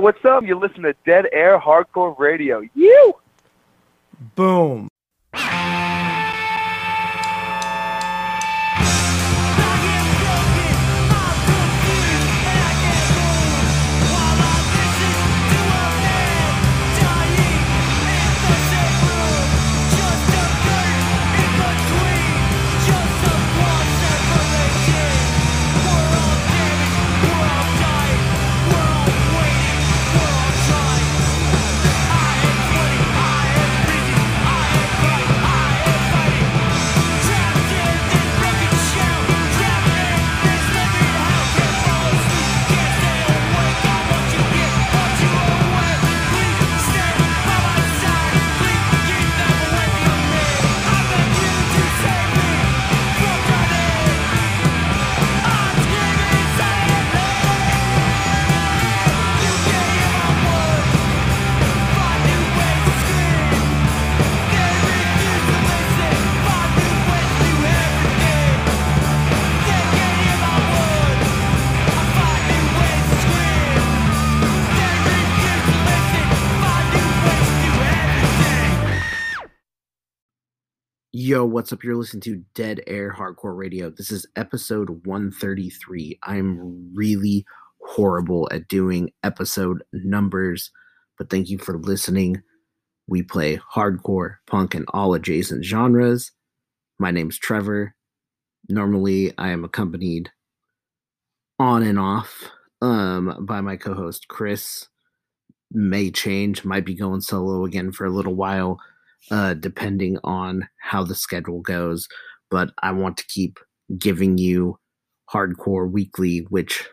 What's up? You listen to Dead Air Hardcore Radio. You. Boom. Yo, what's up? You're listening to Dead Air Hardcore Radio. This is episode 133. I'm really horrible at doing episode numbers, but thank you for listening. We play hardcore, punk, and all adjacent genres. My name's Trevor. Normally, I am accompanied on and off um, by my co host, Chris. May change, might be going solo again for a little while uh, depending on how the schedule goes. But I want to keep giving you hardcore weekly, which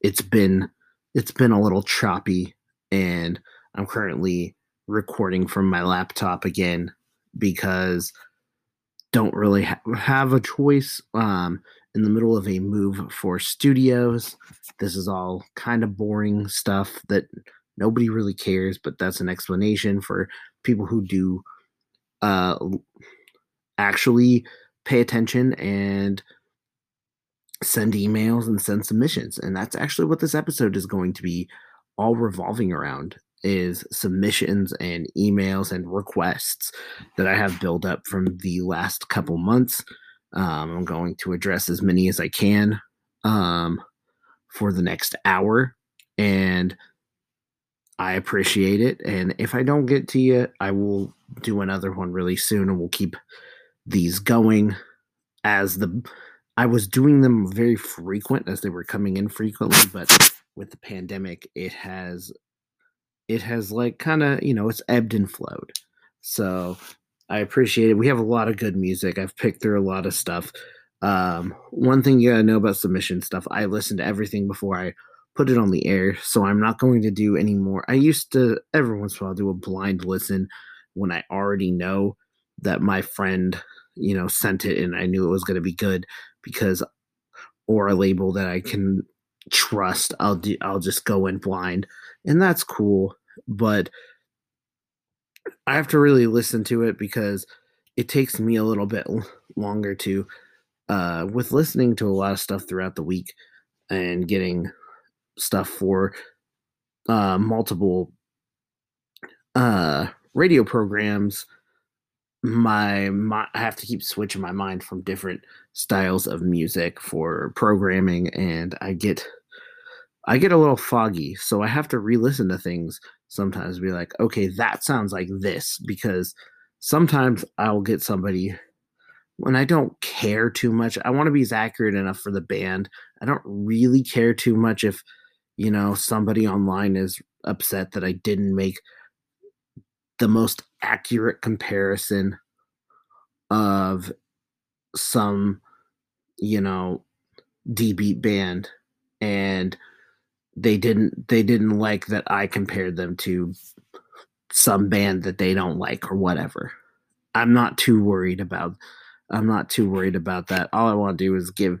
it's been it's been a little choppy, and I'm currently recording from my laptop again because don't really ha- have a choice um, in the middle of a move for studios. This is all kind of boring stuff that nobody really cares, but that's an explanation for people who do uh, actually pay attention and send emails and send submissions. And that's actually what this episode is going to be all revolving around is submissions and emails and requests that I have built up from the last couple months. Um, I'm going to address as many as I can um, for the next hour. And I appreciate it. And if I don't get to you, I will do another one really soon and we'll keep these going as the I was doing them very frequent as they were coming in frequently, but with the pandemic it has it has like kind of, you know, it's ebbed and flowed. So I appreciate it. We have a lot of good music. I've picked through a lot of stuff. Um, one thing you gotta know about submission stuff, I listen to everything before I put it on the air. So I'm not going to do any more. I used to every once in a while do a blind listen when I already know that my friend, you know, sent it and I knew it was going to be good because or a label that I can trust. I'll do I'll just go in blind. And that's cool, but I have to really listen to it because it takes me a little bit longer to uh with listening to a lot of stuff throughout the week and getting stuff for uh, multiple uh, radio programs, my, my I have to keep switching my mind from different styles of music for programming, and I get I get a little foggy, so I have to re-listen to things sometimes. Be like, okay, that sounds like this because sometimes I'll get somebody when I don't care too much. I want to be as accurate enough for the band. I don't really care too much if you know, somebody online is upset that I didn't make the most accurate comparison of some, you know, D beat band and they didn't they didn't like that I compared them to some band that they don't like or whatever. I'm not too worried about I'm not too worried about that. All I want to do is give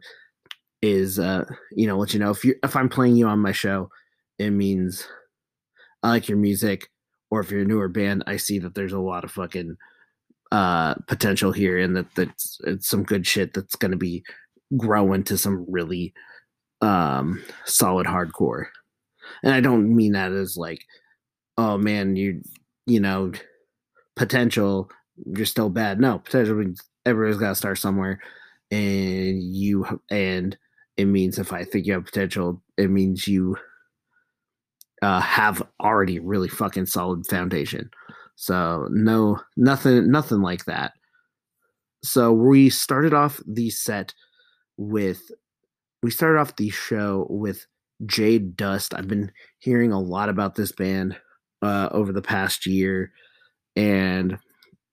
is uh you know let you know if you if i'm playing you on my show it means i like your music or if you're a newer band i see that there's a lot of fucking uh potential here and that that's it's some good shit that's going to be growing to some really um solid hardcore and I don't mean that as like, oh man, you you know, potential, you're still bad. No, potential everybody's got to start somewhere, and you and it means if I think you have potential, it means you uh, have already really fucking solid foundation. So no, nothing, nothing like that. So we started off the set with, we started off the show with Jade Dust. I've been hearing a lot about this band uh, over the past year, and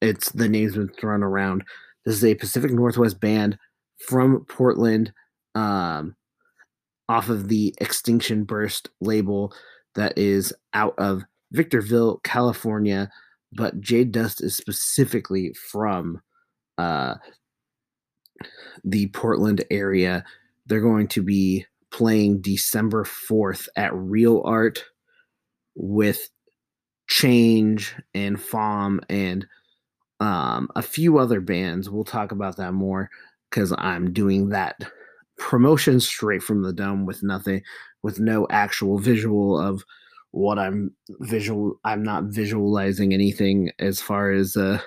it's the name's been thrown around. This is a Pacific Northwest band from Portland, um, off of the Extinction Burst label that is out of Victorville, California. But Jade Dust is specifically from uh, the Portland area. They're going to be playing December 4th at Real Art with Change and FOM and um, a few other bands. We'll talk about that more because I'm doing that promotion straight from the dome with nothing, with no actual visual of what I'm visual. I'm not visualizing anything as far as uh,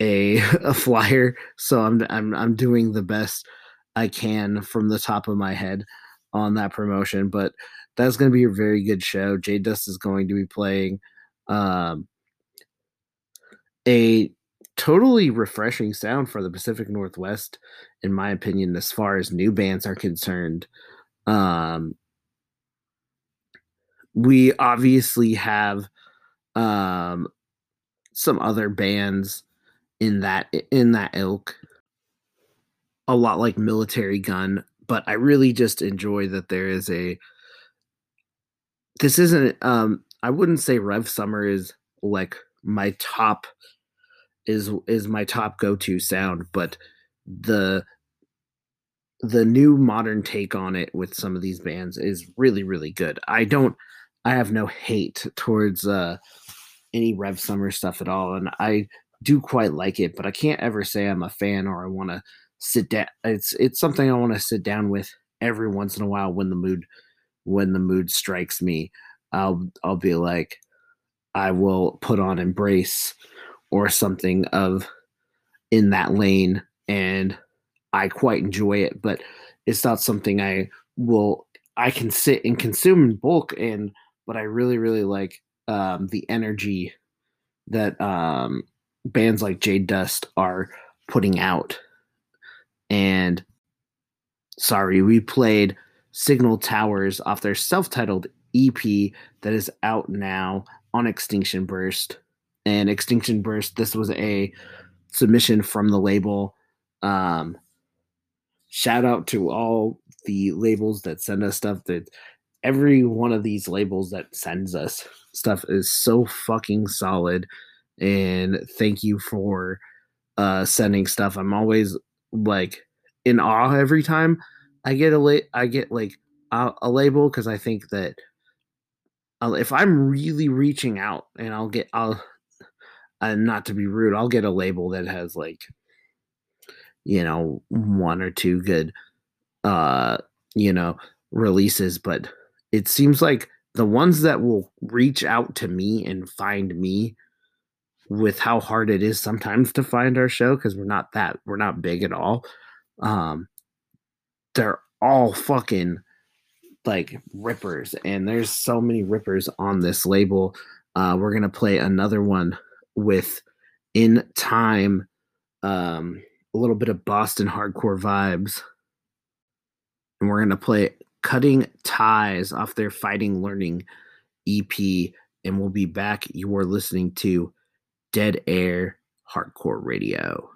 a a flyer. So I'm I'm I'm doing the best I can from the top of my head on that promotion. But that's going to be a very good show. Jade Dust is going to be playing um, a totally refreshing sound for the Pacific Northwest, in my opinion, as far as new bands are concerned. Um, we obviously have um, some other bands in that in that ilk, a lot like Military Gun, but I really just enjoy that there is a. This isn't. Um, I wouldn't say Rev Summer is like my top is is my top go-to sound, but the the new modern take on it with some of these bands is really really good. I don't I have no hate towards uh any Rev Summer stuff at all and I do quite like it, but I can't ever say I'm a fan or I want to sit down it's it's something I want to sit down with every once in a while when the mood when the mood strikes me. I'll I'll be like I will put on Embrace or something of in that lane and I quite enjoy it, but it's not something I will I can sit and consume in bulk and but I really really like um, the energy that um, bands like Jade Dust are putting out. And sorry, we played Signal Towers off their self-titled EP that is out now on Extinction Burst and Extinction Burst. This was a submission from the label. Um, shout out to all the labels that send us stuff. That every one of these labels that sends us stuff is so fucking solid. And thank you for uh, sending stuff. I'm always like in awe every time I get a la- I get like a, a label because I think that uh, if I'm really reaching out and I'll get I'll and not to be rude, I'll get a label that has like, you know, one or two good, uh, you know, releases, but it seems like the ones that will reach out to me and find me with how hard it is sometimes to find our show because we're not that we're not big at all um they're all fucking like rippers and there's so many rippers on this label uh we're gonna play another one with in time um, a little bit of Boston hardcore vibes. And we're going to play Cutting Ties off their Fighting Learning EP. And we'll be back. You are listening to Dead Air Hardcore Radio.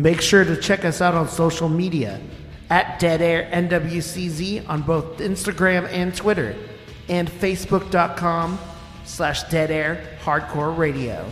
Make sure to check us out on social media at Dead Air NWCZ on both Instagram and Twitter, and Facebook.com slash Dead Air Hardcore Radio.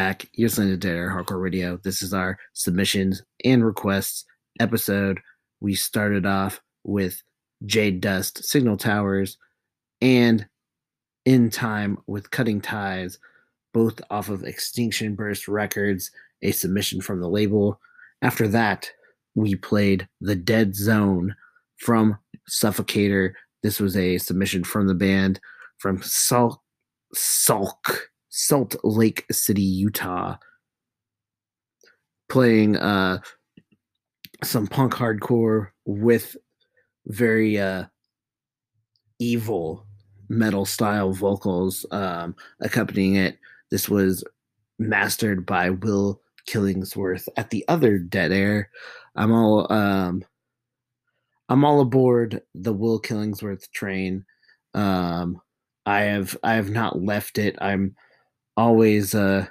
Back. You're listening to Dead Air Hardcore Radio. This is our submissions and requests episode. We started off with Jade Dust, Signal Towers, and In Time with Cutting Ties, both off of Extinction Burst Records, a submission from the label. After that, we played The Dead Zone from Suffocator. This was a submission from the band from Salt Sulk Salt Lake City, Utah, playing uh, some punk hardcore with very uh, evil metal style vocals um, accompanying it. This was mastered by Will Killingsworth at the other Dead Air. I'm all um, I'm all aboard the Will Killingsworth train. Um, I have I have not left it. I'm always uh,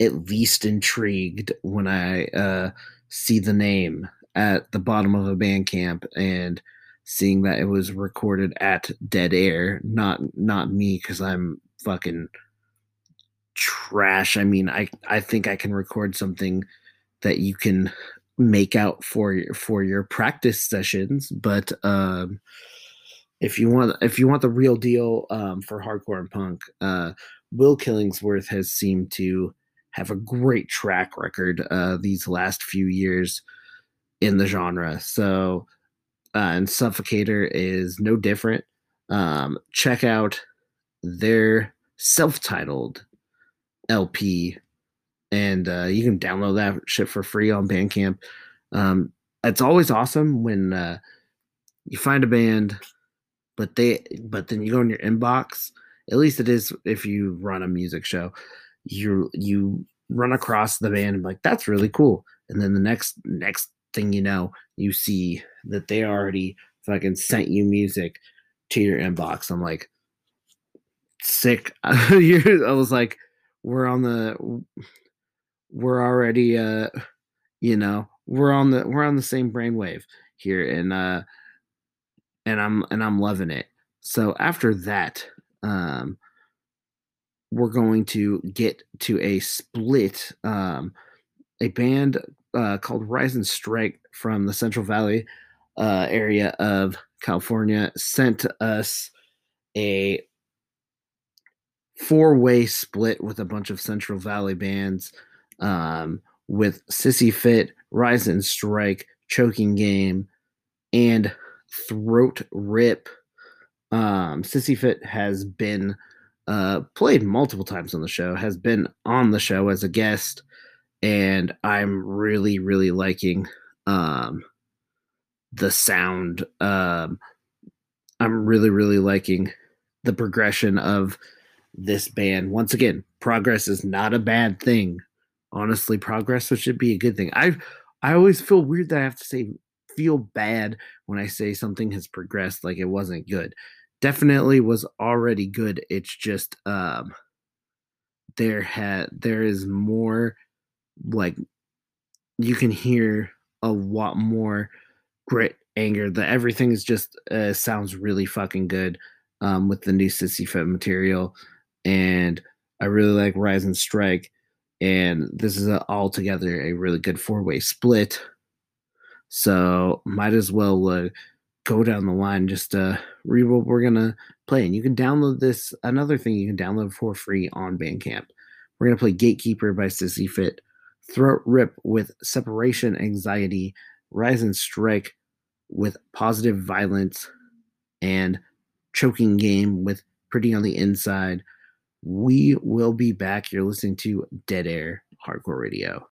at least intrigued when I uh, see the name at the bottom of a Bandcamp and seeing that it was recorded at Dead Air, not not me because I'm fucking trash. I mean, I I think I can record something that you can make out for your for your practice sessions, but um if you want if you want the real deal um, for hardcore and punk, uh, Will Killingsworth has seemed to have a great track record uh, these last few years in the genre. So, uh, and Suffocator is no different. Um, check out their self titled LP and uh, you can download that shit for free on Bandcamp. Um, it's always awesome when uh, you find a band, but they but then you go in your inbox. At least it is if you run a music show. You you run across the band and like that's really cool, and then the next next thing you know, you see that they already fucking sent you music to your inbox. I'm like, sick. I was like, we're on the, we're already, uh, you know, we're on the, we're on the same brainwave here, and uh, and I'm and I'm loving it. So after that, um, we're going to get to a split, um, a band uh, called Rise and Strike from the Central Valley uh, area of California sent us a four way split with a bunch of Central Valley bands um, with Sissy Fit, Rise and Strike, Choking Game, and Throat Rip. Um, Sissy Fit has been uh, played multiple times on the show, has been on the show as a guest, and I'm really, really liking um, the sound. Um, I'm really, really liking the progression of this band. Once again, progress is not a bad thing. Honestly, progress should be a good thing. I I always feel weird that I have to say feel bad when I say something has progressed like it wasn't good. Definitely was already good. It's just um there had there is more like you can hear a lot more grit, anger. The everything is just uh, sounds really fucking good um, with the new Sissy Fit material, and I really like Rise and Strike. And this is a, altogether a really good four way split. So might as well uh, go down the line just uh, read what we're gonna play. And you can download this. Another thing you can download for free on Bandcamp. We're gonna play Gatekeeper by Sissy Fit, Throat Rip with Separation Anxiety, Rise and Strike with Positive Violence, and Choking Game with Pretty on the Inside. We will be back. You're listening to Dead Air Hardcore Radio.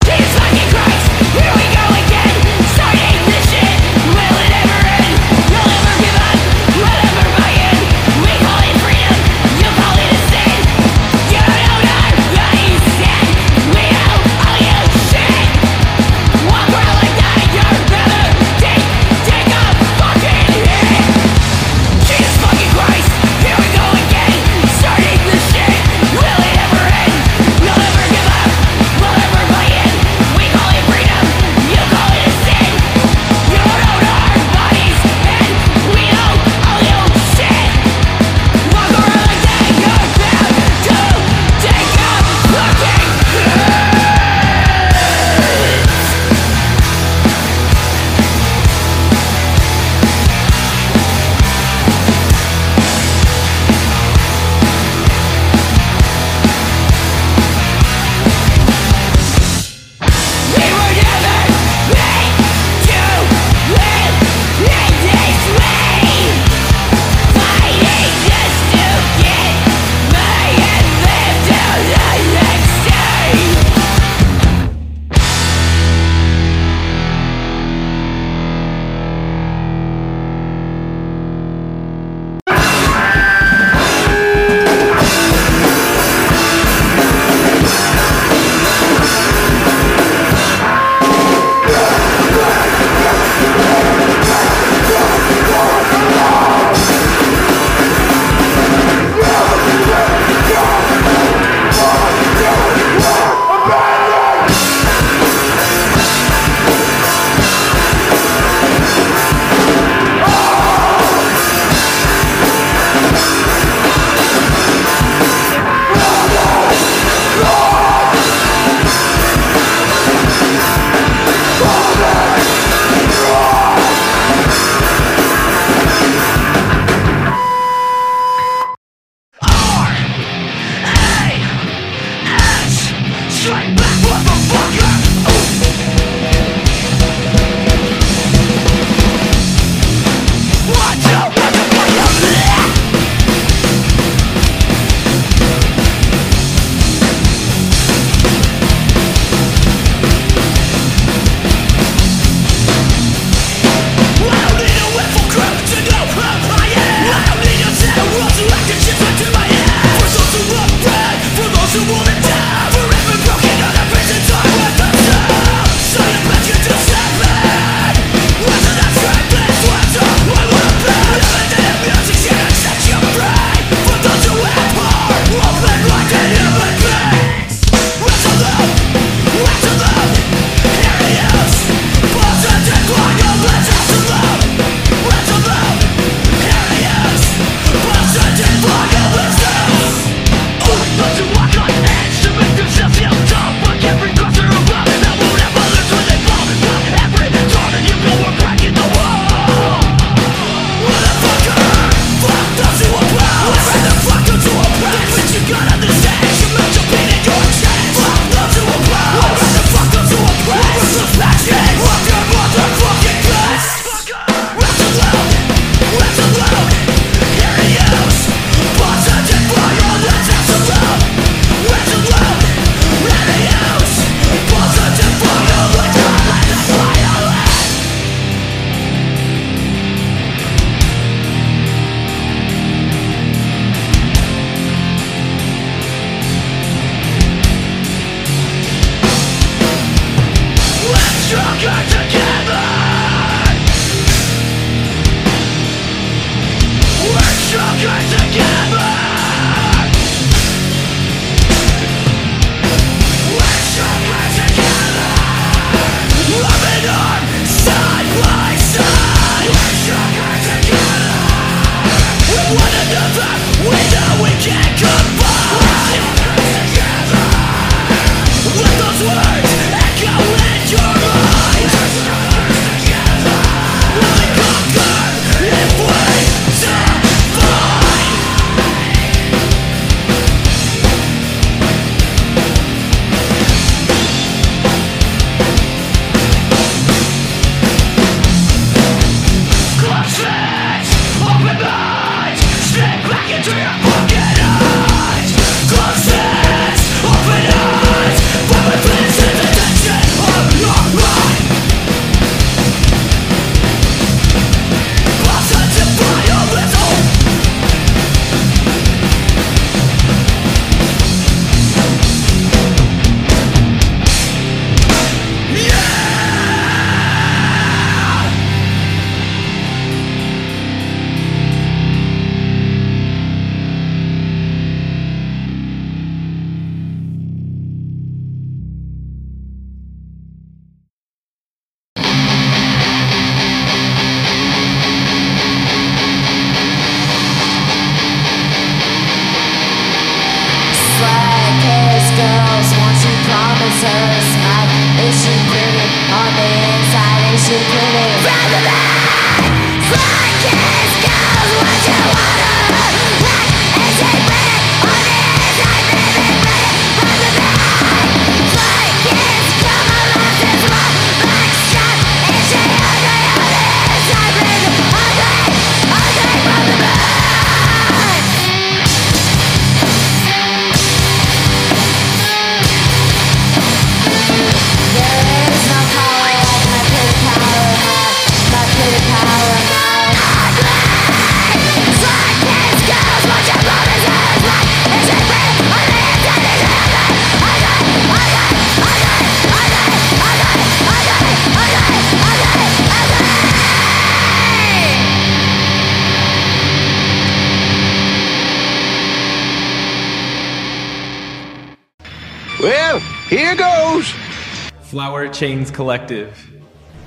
Chains Collective.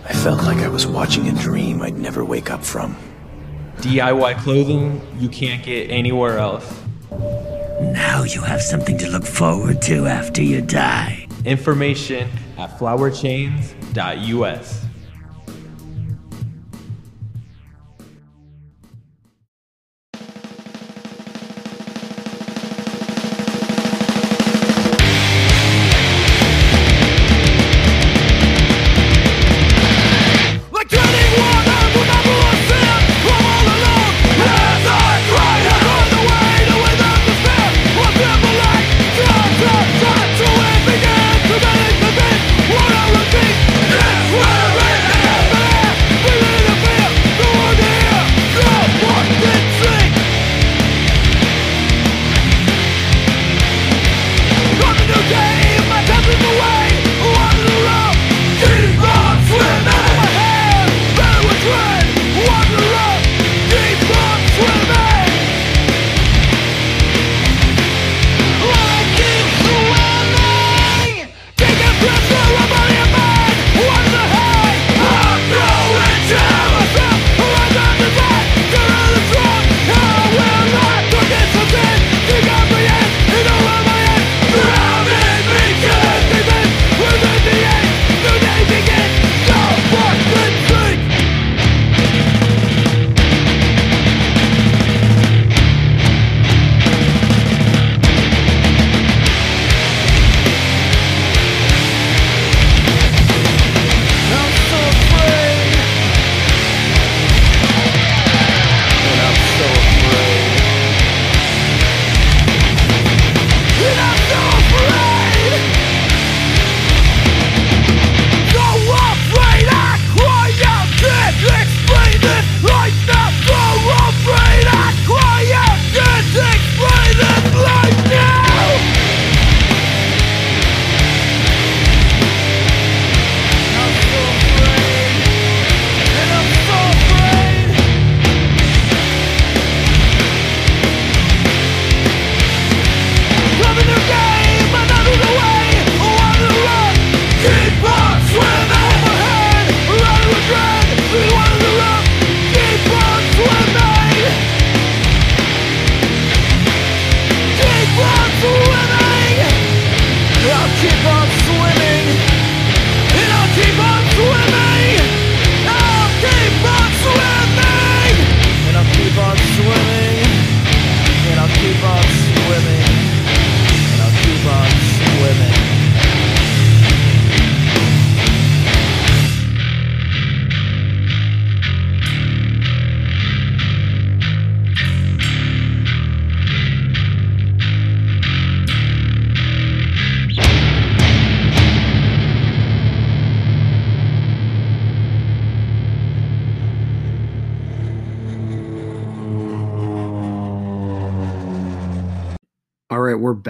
I felt like I was watching a dream I'd never wake up from. DIY clothing you can't get anywhere else. Now you have something to look forward to after you die. Information at flowerchains.us.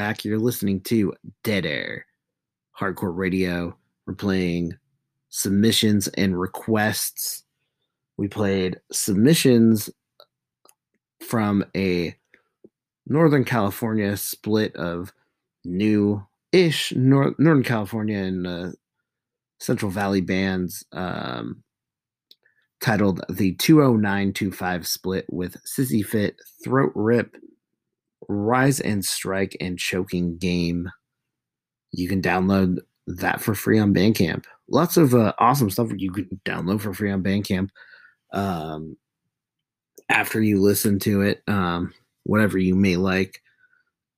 back. You're listening to Dead Air Hardcore Radio. We're playing submissions and requests. We played submissions from a Northern California split of new ish Nor- Northern California and uh, Central Valley bands um, titled the 20925 split with Sissy Fit, Throat Rip, Rise and Strike, and Choking Game. You can download that for free on Bandcamp. Lots of uh, awesome stuff you can download for free on Bandcamp. Um, after you listen to it, um, whatever you may like.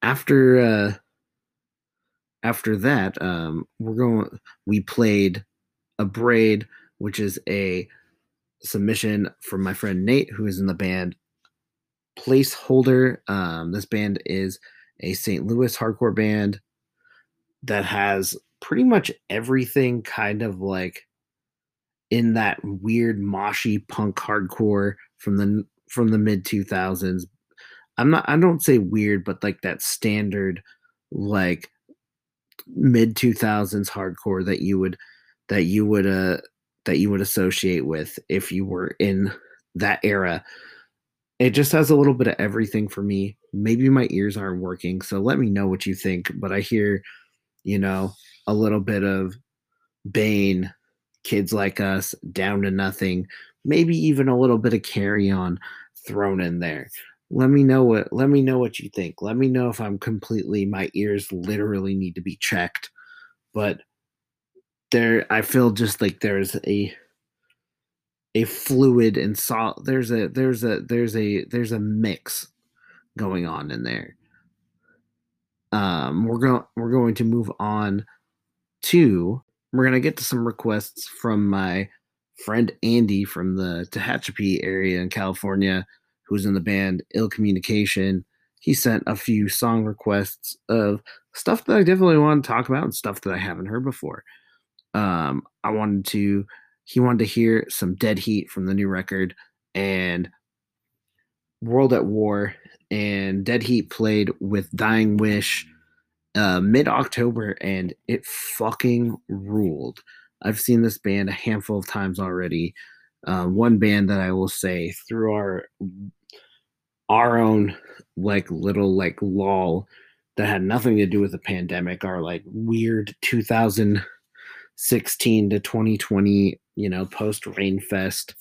After uh, after that, um, we're going. We played a braid, which is a submission from my friend Nate, who is in the band Placeholder. Um, this band is a St. Louis hardcore band that has pretty much everything kind of like in that weird moshy punk hardcore from the from the mid 2000s i'm not i don't say weird but like that standard like mid 2000s hardcore that you would that you would uh that you would associate with if you were in that era it just has a little bit of everything for me. Maybe my ears aren't working so let me know what you think but i hear you know a little bit of bane kids like us down to nothing maybe even a little bit of carry on thrown in there. Let me know what let me know what you think. Let me know if i'm completely my ears literally need to be checked. But there i feel just like there's a a fluid and salt there's a there's a there's a there's a mix going on in there um we're going we're going to move on to we're going to get to some requests from my friend Andy from the Tehachapi area in California, who's in the band Ill Communication. He sent a few song requests of stuff that I definitely want to talk about and stuff that I haven't heard before. Um, I wanted to, he wanted to hear some Dead Heat from the new record and World at War. And Dead Heat played with Dying Wish uh, mid October, and it fucking ruled. I've seen this band a handful of times already. Uh, one band that I will say through our our own like little like lull that had nothing to do with the pandemic, our like weird 2016 to 2020, you know, post Rainfest,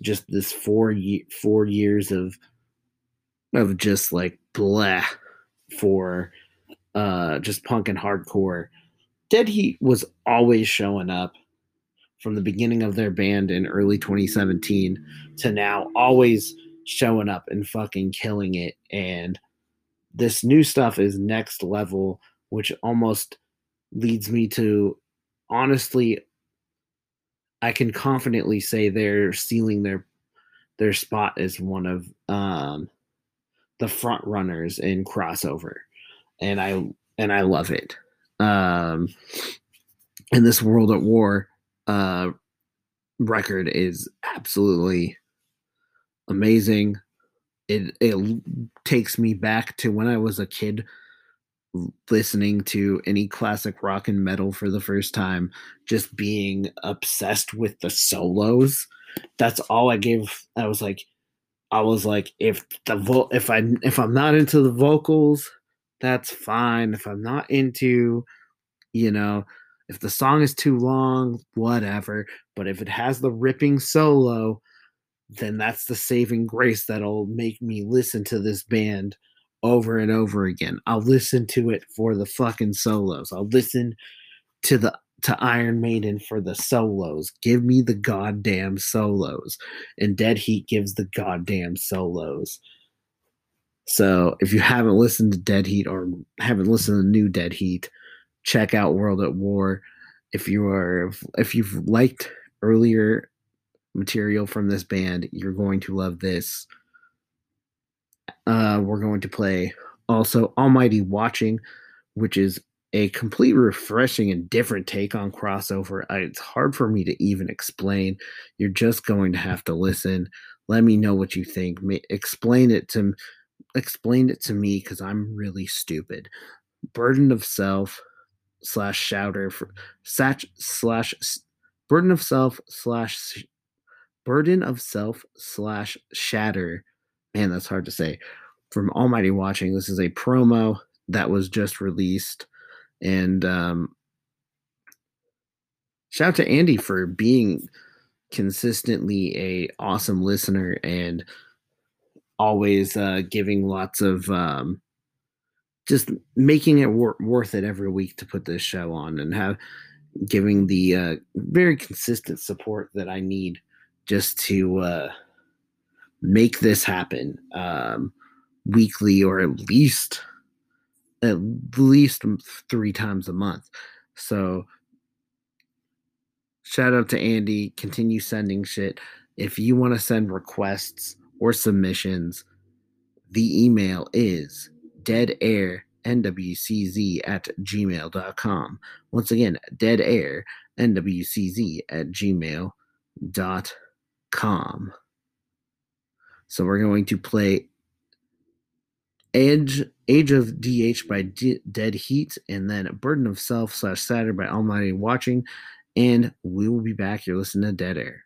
just this four ye- four years of of just like blah for uh, just punk and hardcore. Dead Heat was always showing up from the beginning of their band in early 2017 to now, always showing up and fucking killing it. And this new stuff is next level, which almost leads me to honestly, I can confidently say they're sealing their their spot as one of um, the front runners in crossover and I and I love it. Um, and this World at War uh, record is absolutely amazing. It it takes me back to when I was a kid listening to any classic rock and metal for the first time, just being obsessed with the solos. That's all I gave. I was like, I was like, if the vo- if I if I'm not into the vocals, that's fine. If I'm not into, you know, if the song is too long, whatever. But if it has the ripping solo, then that's the saving grace that'll make me listen to this band over and over again. I'll listen to it for the fucking solos. I'll listen to the to Iron Maiden for the solos. Give me the goddamn solos. And Dead Heat gives the goddamn solos. So if you haven't listened to Dead Heat or haven't listened to new Dead Heat, check out World at War. If you are if you've liked earlier material from this band, you're going to love this. Uh, we're going to play also Almighty Watching, which is a complete refreshing and different take on crossover. I, it's hard for me to even explain. You're just going to have to listen. Let me know what you think. explain it to explained it to me because I'm really stupid. Burden of self slash shouter for sach slash burden of self slash burden of self slash shatter. Man, that's hard to say. From Almighty Watching, this is a promo that was just released, and um, shout out to Andy for being consistently a awesome listener and always uh, giving lots of um, just making it wor- worth it every week to put this show on and have giving the uh, very consistent support that I need just to uh, make this happen um, weekly or at least at least three times a month. So shout out to Andy. Continue sending shit. If you want to send requests or submissions, the email is deadairnwcz at gmail.com. Once again, deadairnwcz at gmail.com. So we're going to play Edge Age of DH by D- Dead Heat and then Burden of Self slash Saturn by Almighty Watching. And we will be back. You're listening to Dead Air.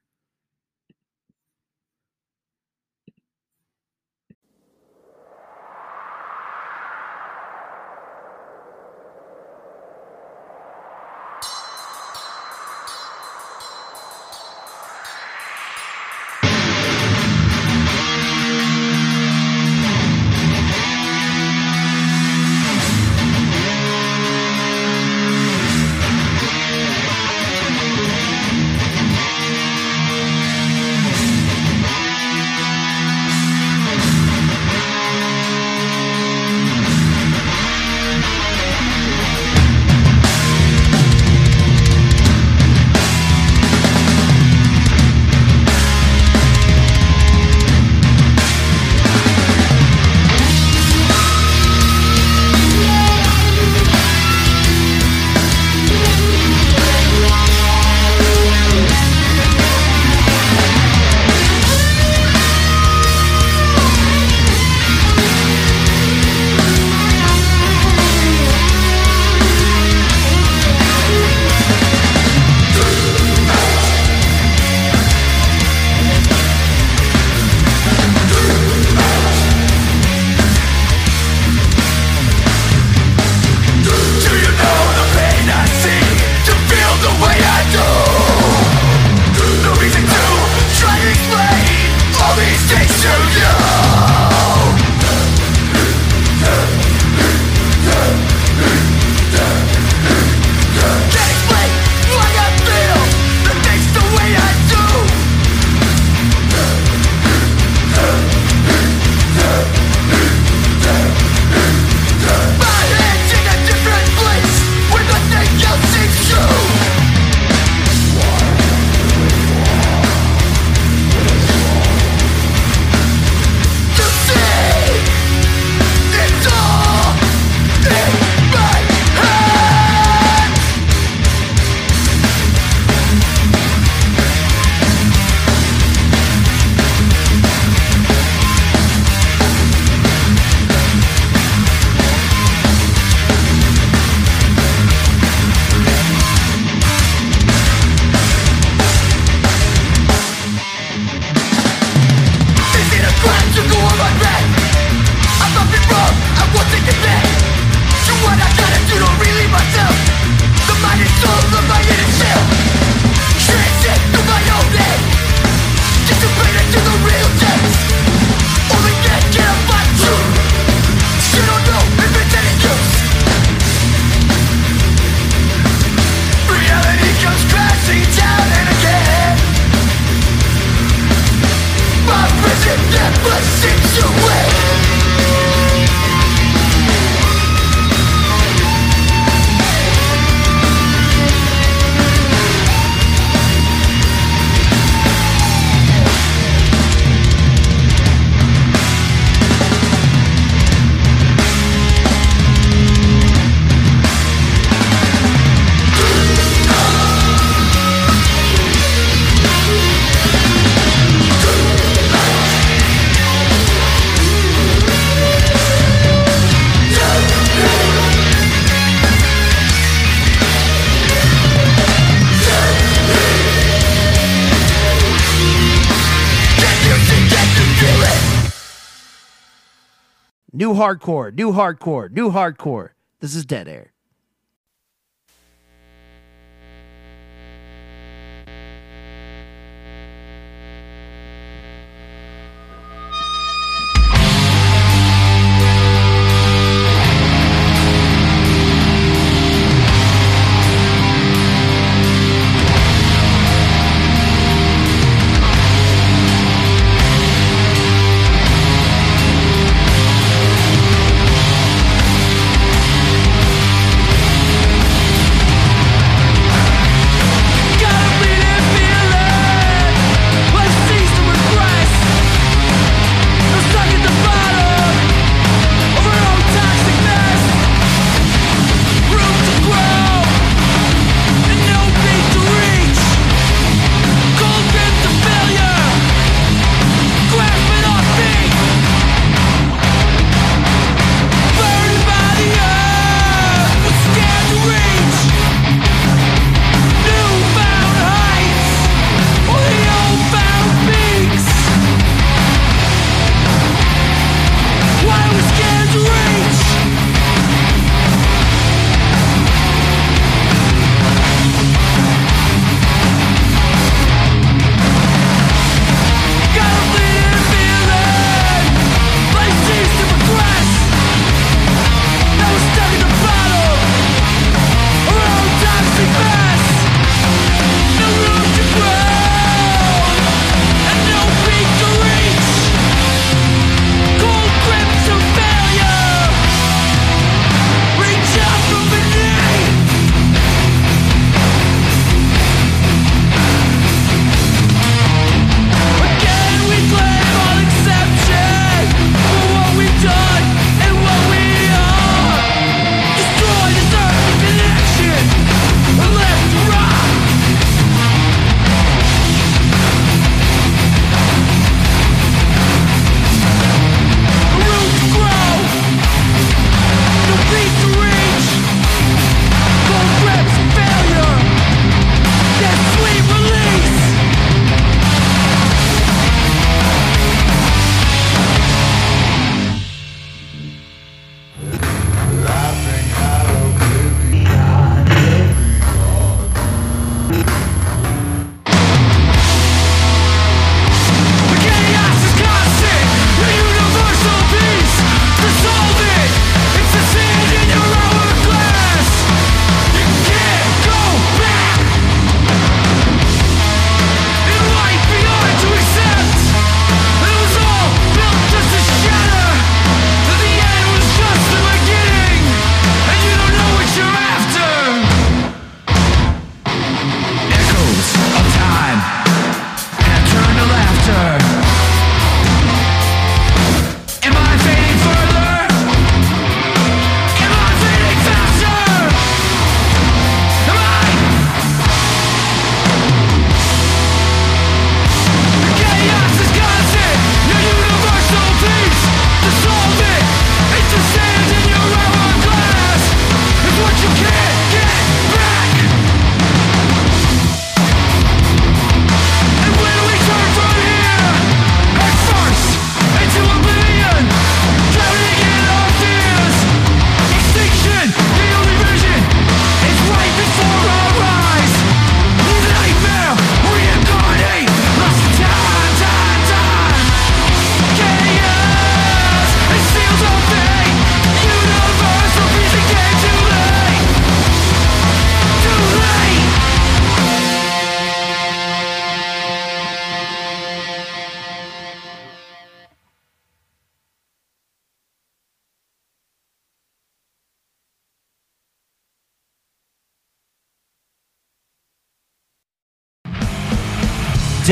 New hardcore, new hardcore, new hardcore. This is Dead Air.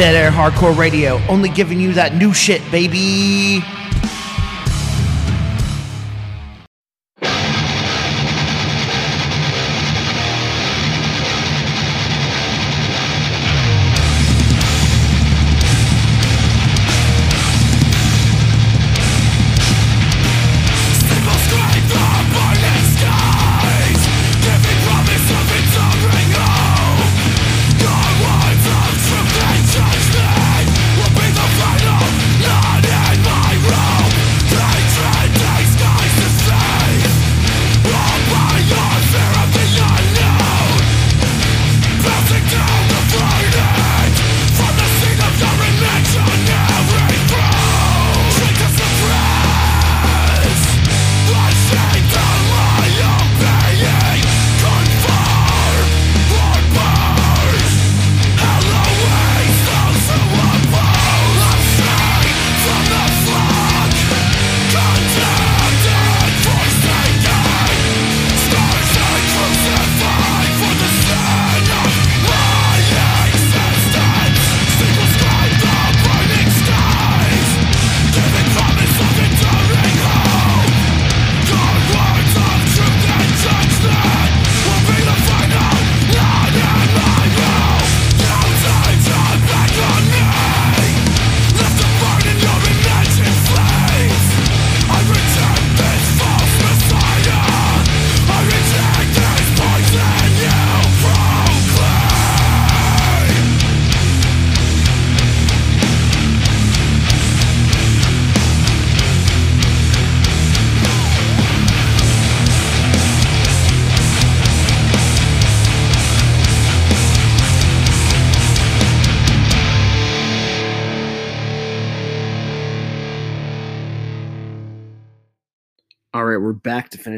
Dead Air Hardcore Radio, only giving you that new shit, baby.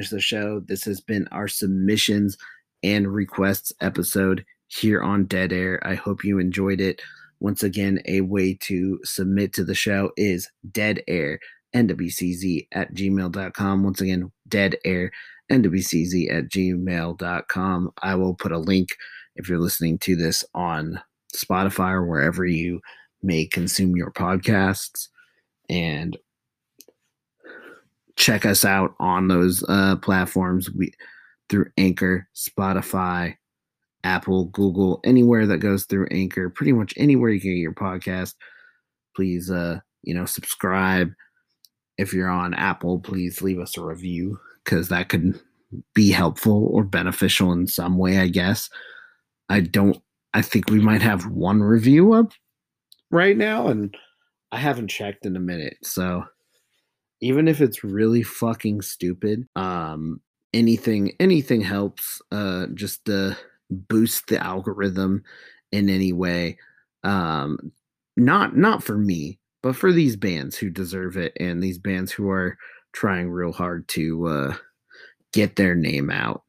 Finish the show. This has been our submissions and requests episode here on Dead Air. I hope you enjoyed it. Once again, a way to submit to the show is dead air nwcz at gmail.com. Once again, dead air nwcz at gmail.com. I will put a link if you're listening to this on Spotify or wherever you may consume your podcasts. And check us out on those uh, platforms we through Anchor, Spotify, Apple, Google, anywhere that goes through Anchor, pretty much anywhere you can get your podcast. Please, uh, you know, subscribe. If you're on Apple, please leave us a review because that could be helpful or beneficial in some way, I guess. I don't, I think we might have one review up right now, and I haven't checked in a minute. So even if it's really fucking stupid, um, anything, anything helps. Uh, just to boost the algorithm in any way. Um, not, not for me, but for these bands who deserve it and these bands who are trying real hard to uh, get their name out.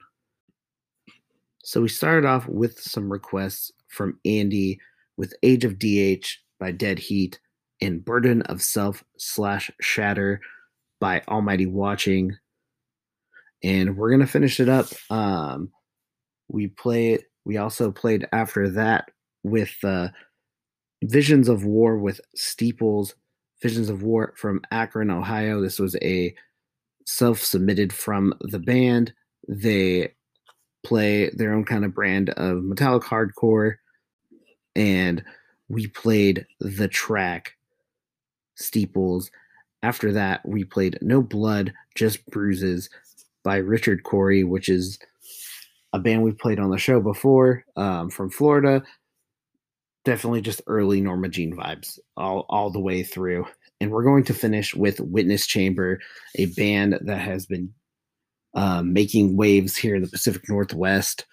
So we started off with some requests from Andy with Age of DH by Dead Heat and Burden of Self slash Shatter by Almighty Watching. And we're gonna finish it up. Um, we played. We also played after that with uh, Visions of War with Steeples. Visions of War from Akron, Ohio. This was a self-submitted from the band. They play their own kind of brand of metallic hardcore, and we played the track Steeples. After that, we played No Blood, Just Bruises by Richard Corey, which is a band we played on the show before um, from Florida. Definitely just early Norma Jean vibes all, all the way through. And we're going to finish with Witness Chamber, a band that has been uh, making waves here in the Pacific Northwest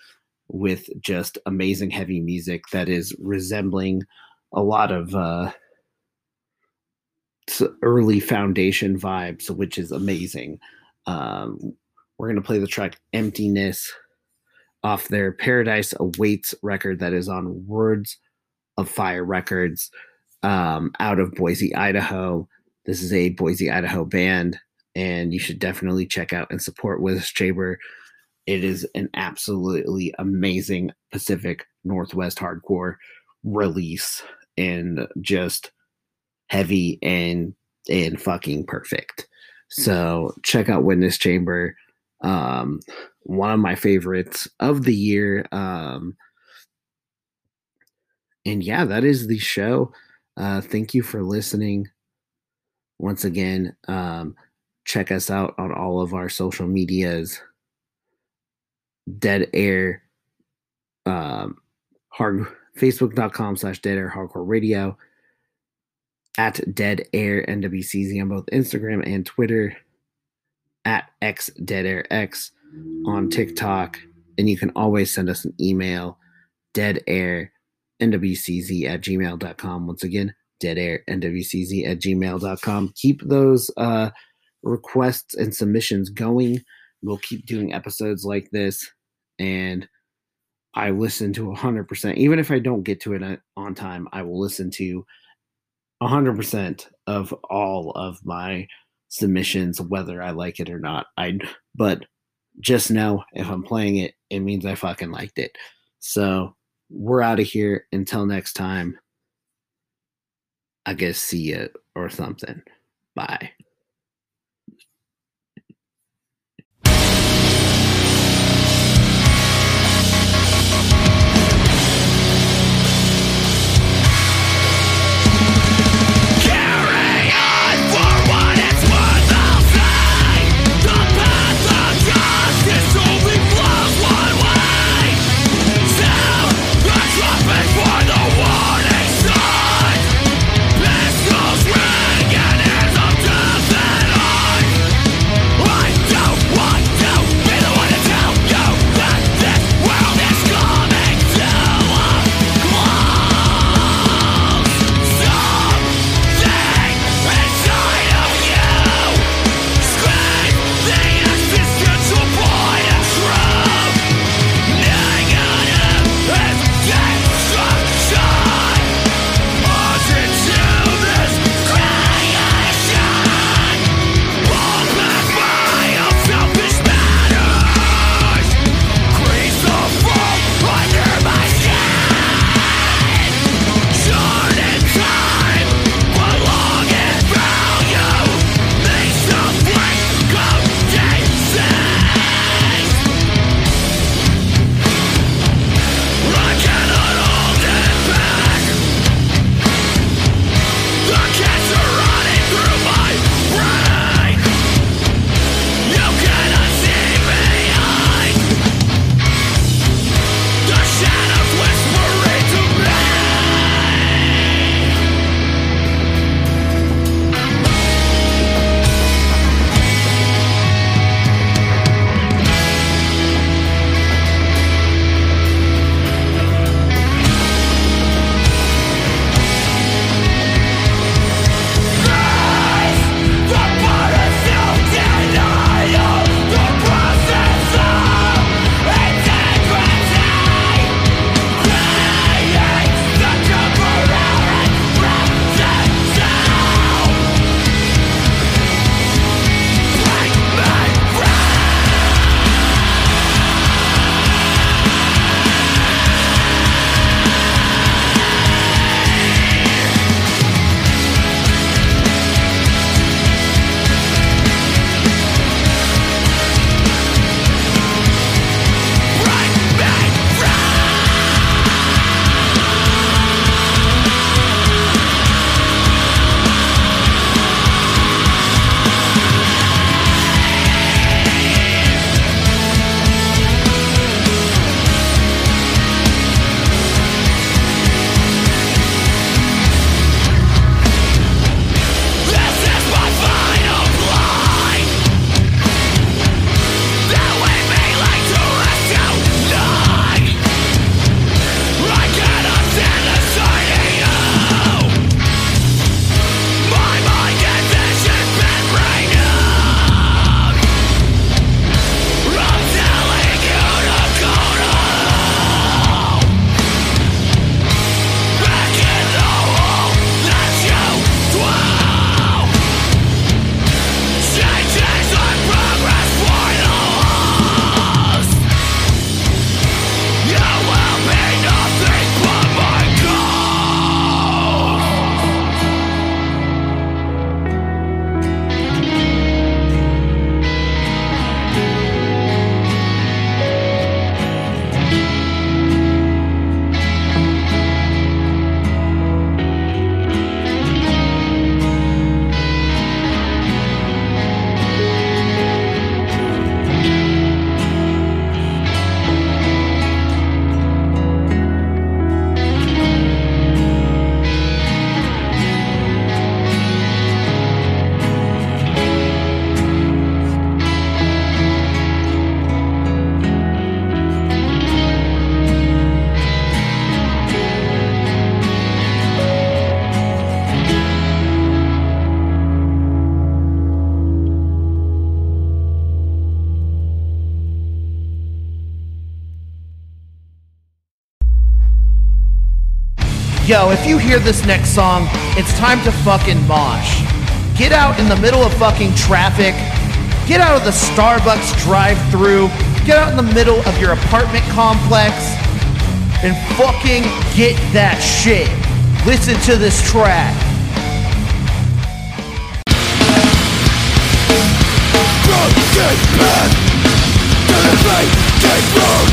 with just amazing heavy music that is resembling a lot of uh, early Foundation vibes, which is amazing. Um, we're going to play the track Emptiness off their Paradise Awaits record that is on Words of Fire Records um, out of Boise, Idaho. This is a Boise, Idaho band, and you should definitely check out and support Witness Chamber. It is an absolutely amazing Pacific Northwest hardcore release and just heavy and and fucking perfect. So check out Witness Chamber. Um, one of my favorites of the year. Um, and yeah, that is the show. Uh, thank you for listening. Once again, um, check us out on all of our social medias. Dead Air, um, hard Facebook.com slash Dead Air Hardcore Radio, at Dead Air NWCZ on both Instagram and Twitter, at X Dead Air X on TikTok, and you can always send us an email, Dead Air NWCZ at gmail.com. Once again, Dead Air NWCZ at gmail.com. Keep those uh, requests and submissions going. We'll keep doing episodes like this, and I listen to 100%. Even if I don't get to it uh, on time, I will listen to 100% of all of my submissions, whether I like it or not. I but just know if I'm playing it, it means I fucking liked it. So we're out of here. Until next time. I guess see you or something. Bye. If you hear this next song, it's time to fucking mosh. Get out in the middle of fucking traffic. Get out of the Starbucks drive through. Get out in the middle of your apartment complex and fucking get that shit. Listen to this track. Path to the fate, take road